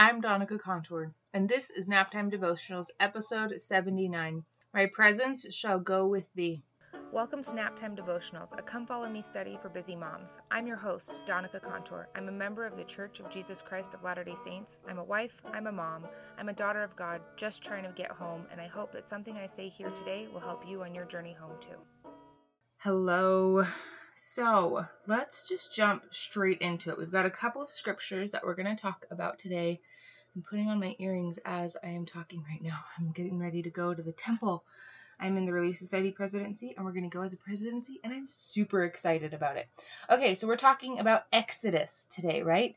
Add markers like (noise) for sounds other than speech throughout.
I'm Donica Contour, and this is Naptime Devotionals, episode 79. My presence shall go with thee. Welcome to Naptime Devotionals, a come follow me study for busy moms. I'm your host, Donica Contour. I'm a member of the Church of Jesus Christ of Latter day Saints. I'm a wife, I'm a mom, I'm a daughter of God, just trying to get home, and I hope that something I say here today will help you on your journey home too. Hello. So let's just jump straight into it. We've got a couple of scriptures that we're going to talk about today. I'm putting on my earrings as I am talking right now. I'm getting ready to go to the temple. I'm in the Relief Society presidency and we're going to go as a presidency and I'm super excited about it. Okay, so we're talking about Exodus today, right?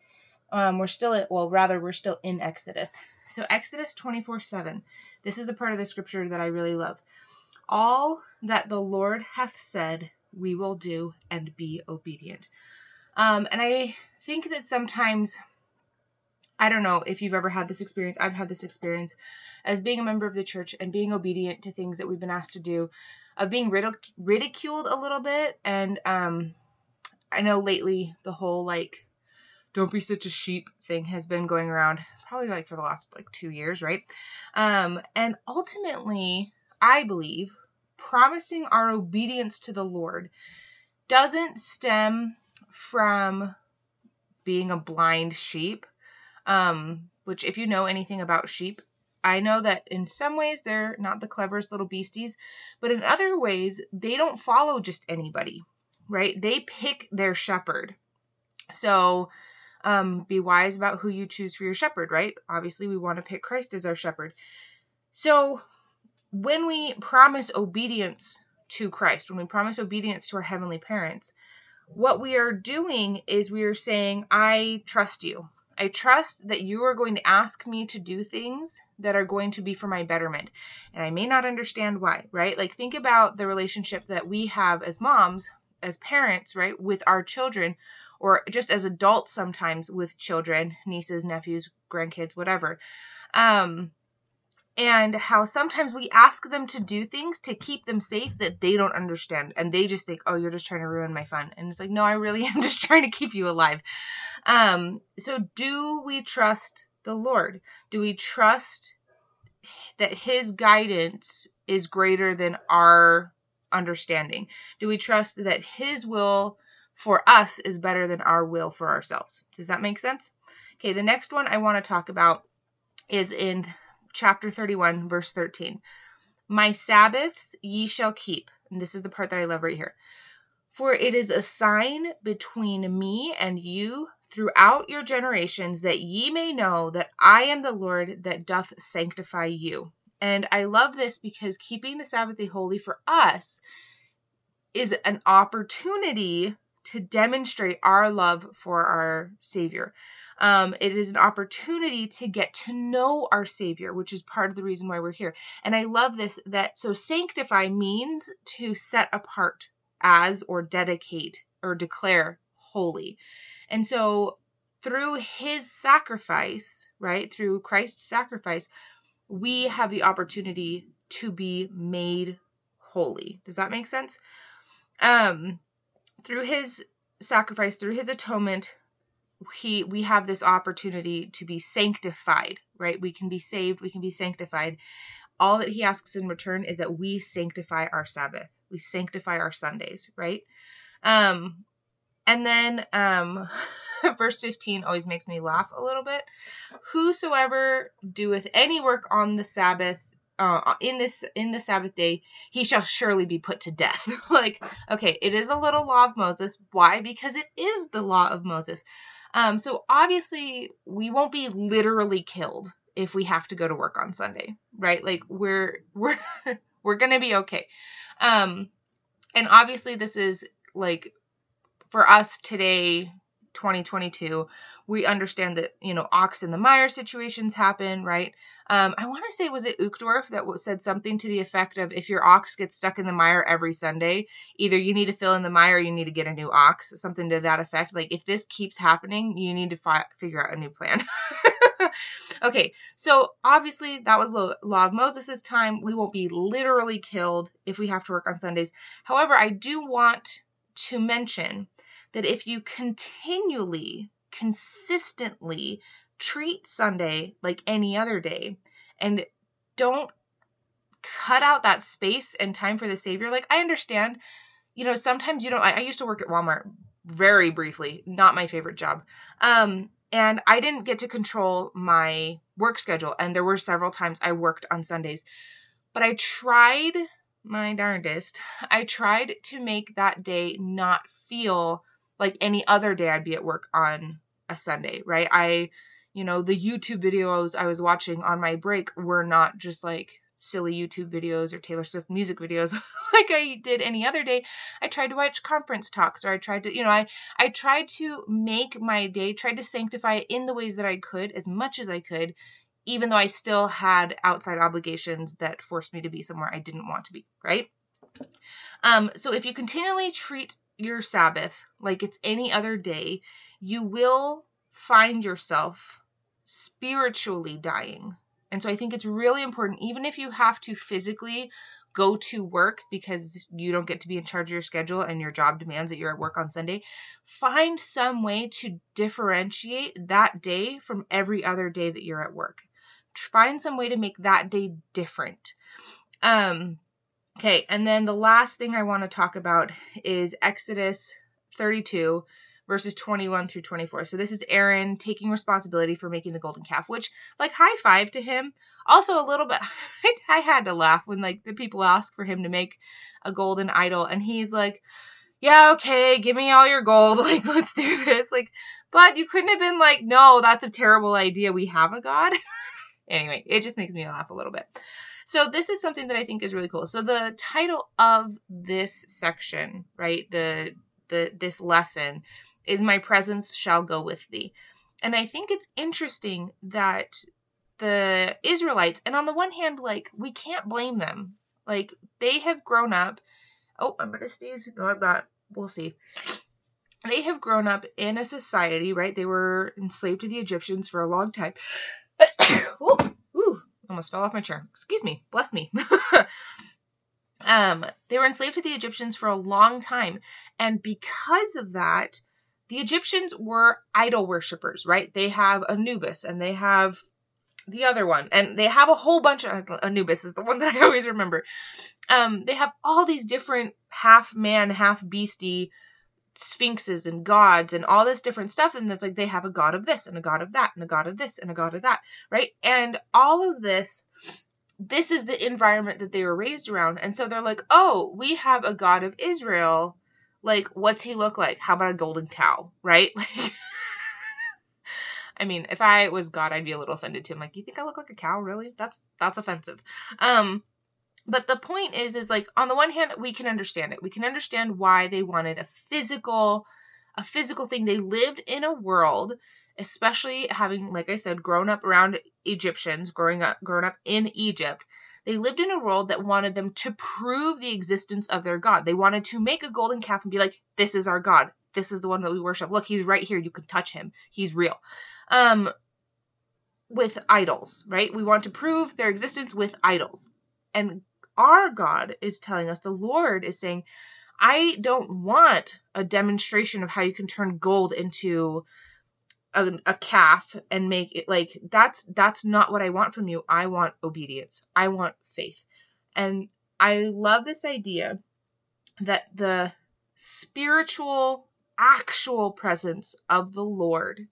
Um, we're still at, well, rather, we're still in Exodus. So, Exodus 24 7. This is a part of the scripture that I really love. All that the Lord hath said, we will do and be obedient. Um, and I think that sometimes, I don't know if you've ever had this experience, I've had this experience as being a member of the church and being obedient to things that we've been asked to do, of being ridic- ridiculed a little bit. And um, I know lately the whole like, don't be such a sheep thing has been going around probably like for the last like two years, right? Um, and ultimately, I believe promising our obedience to the Lord doesn't stem from being a blind sheep. Um, which, if you know anything about sheep, I know that in some ways they're not the cleverest little beasties, but in other ways, they don't follow just anybody, right? They pick their shepherd. So, um, be wise about who you choose for your shepherd, right? Obviously, we want to pick Christ as our shepherd. So, when we promise obedience to Christ, when we promise obedience to our heavenly parents, what we are doing is we are saying, I trust you. I trust that you are going to ask me to do things that are going to be for my betterment. And I may not understand why, right? Like, think about the relationship that we have as moms, as parents, right, with our children, or just as adults sometimes with children, nieces, nephews, grandkids, whatever. Um, and how sometimes we ask them to do things to keep them safe that they don't understand and they just think oh you're just trying to ruin my fun. And it's like no i really (laughs) am just trying to keep you alive. Um so do we trust the lord? Do we trust that his guidance is greater than our understanding? Do we trust that his will for us is better than our will for ourselves? Does that make sense? Okay the next one i want to talk about is in chapter 31, verse 13. My Sabbaths ye shall keep. And this is the part that I love right here. For it is a sign between me and you throughout your generations that ye may know that I am the Lord that doth sanctify you. And I love this because keeping the Sabbath day holy for us is an opportunity to demonstrate our love for our Savior. Um, it is an opportunity to get to know our Savior, which is part of the reason why we're here. And I love this that so sanctify means to set apart as or dedicate or declare holy. And so through his sacrifice, right, through Christ's sacrifice, we have the opportunity to be made holy. Does that make sense? Um, through his sacrifice, through his atonement, he we have this opportunity to be sanctified right? We can be saved we can be sanctified. All that he asks in return is that we sanctify our sabbath. We sanctify our sundays right? Um and then um (laughs) verse 15 always makes me laugh a little bit. Whosoever doeth any work on the sabbath uh, in this in the sabbath day he shall surely be put to death (laughs) like okay it is a little law of moses why because it is the law of moses um, so obviously, we won't be literally killed if we have to go to work on Sunday, right? Like we're (laughs) we're we're gonna be okay. Um, and obviously, this is like for us today 2022 we understand that you know ox in the mire situations happen right? Um, i want to say was it Uchtdorf that said something to the effect of if your ox gets stuck in the mire every sunday either you need to fill in the mire or you need to get a new ox something to that effect. Like if this keeps happening you need to fi- figure out a new plan. (laughs) Okay so obviously that was law of moses' time. We won't be literally killed if we have to work on sundays. However i do want to mention that if you continually, consistently treat Sunday like any other day and don't cut out that space and time for the Savior. Like, I understand, you know, sometimes you don't. I, I used to work at Walmart very briefly, not my favorite job. Um, and I didn't get to control my work schedule. And there were several times I worked on Sundays, but I tried my darndest. I tried to make that day not feel like any other day I'd be at work on a Sunday, right? I, you know, the YouTube videos I was watching on my break were not just like silly YouTube videos or Taylor Swift music videos (laughs) like I did any other day. I tried to watch conference talks or I tried to, you know, I I tried to make my day, tried to sanctify it in the ways that I could as much as I could, even though I still had outside obligations that forced me to be somewhere I didn't want to be, right? Um, so if you continually treat your Sabbath like it's any other day, you will find yourself spiritually dying and so I think it's really important, even if you have to physically go to work because you don't get to be in charge of your schedule and your job demands that you're at work on Sunday, find some way to differentiate that day from every other day that you're at work. Find some way to make that day different. Um okay, and then the last thing I want to talk about is Exodus 32 verses 21 through 24. So this is Aaron taking responsibility for making the golden calf, which like high five to him. Also a little bit (laughs) I had to laugh when like the people ask for him to make a golden idol and he's like, "Yeah, okay, give me all your gold. (laughs) Like let's do this." Like but you couldn't have been like, "No, that's a terrible idea. We have a god." (laughs) anyway, it just makes me laugh a little bit. So this is something that I think is really cool. So the title of this section, right? The the this lesson is my presence shall go with thee. And I think it's interesting that the Israelites, and on the one hand, like, we can't blame them. Like, they have grown up. Oh, I'm gonna sneeze. No, I'm not. We'll see. They have grown up in a society, right? They were enslaved to the Egyptians for a long time. (coughs) ooh, almost fell off my chair. Excuse me. Bless me. (laughs) um, they were enslaved to the Egyptians for a long time. And because of that, the Egyptians were idol worshippers, right? They have Anubis and they have the other one, and they have a whole bunch of Anubis is the one that (laughs) I always remember. Um, they have all these different half man, half beastie sphinxes and gods and all this different stuff, and it's like they have a god of this and a god of that and a god of this and a god of that, right? And all of this this is the environment that they were raised around. And so they're like, oh, we have a God of Israel like, what's he look like? How about a golden cow, (laughs) right? Like, (laughs) I mean, if I was God, I'd be a little offended too. I'm like, you think I look like a cow? Really? That's that's offensive. Um, but the point is, is like on the one hand, we can understand it. We can understand why they wanted a physical, a physical thing. They lived in a world, especially having, like I said, grown up around Egyptians, growing up, grown up in Egypt they lived in a world that wanted them to prove the existence of their God. They wanted to make a golden calf and be like, this is our God. This is the one that we worship. Look, he's right here. You can touch him. He's real. Um, with idols, right? We want to prove their existence with idols. And our God is telling us, the Lord is saying, I don't want a demonstration of how you can turn gold into a, a calf and make it like that's that's not what I want from you. I want obedience. I want faith. And I love this idea that the spiritual actual presence of the Lord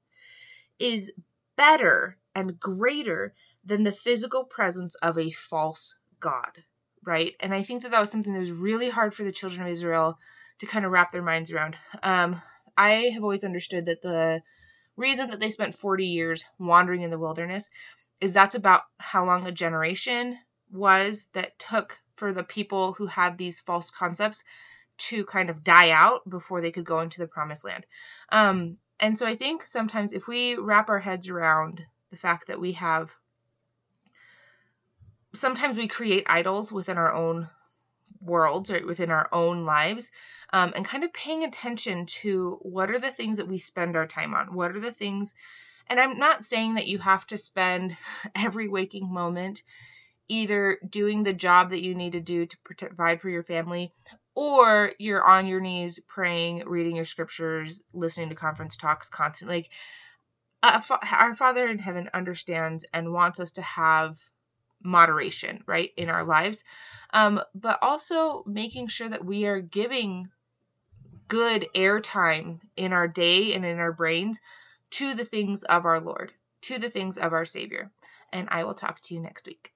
is better and greater than the physical presence of a false god, right? And I think that that was something that was really hard for the children of Israel to kind of wrap their minds around. Um, I have always understood that the reason that they spent 40 years wandering in the wilderness is that's about how long a generation was that took for the people who had these false concepts to kind of die out before they could go into the promised land. Um, and so I think sometimes if we wrap our heads around the fact that we have sometimes we create idols within our own worlds or within our own lives um, and kind of paying attention to what are the things that we spend our time on? What are the things and i'm not saying that you have to spend (laughs) every waking moment either doing the job that you need to do to provide for your family or you're on your knees praying reading your scriptures listening to conference talks constantly. Like uh, our Father in heaven understands and wants us to have moderation, right, in our lives, um, but also making sure that we are giving good airtime in our day and in our brains to the things of our Lord, to the things of our Savior. And I will talk to you next week.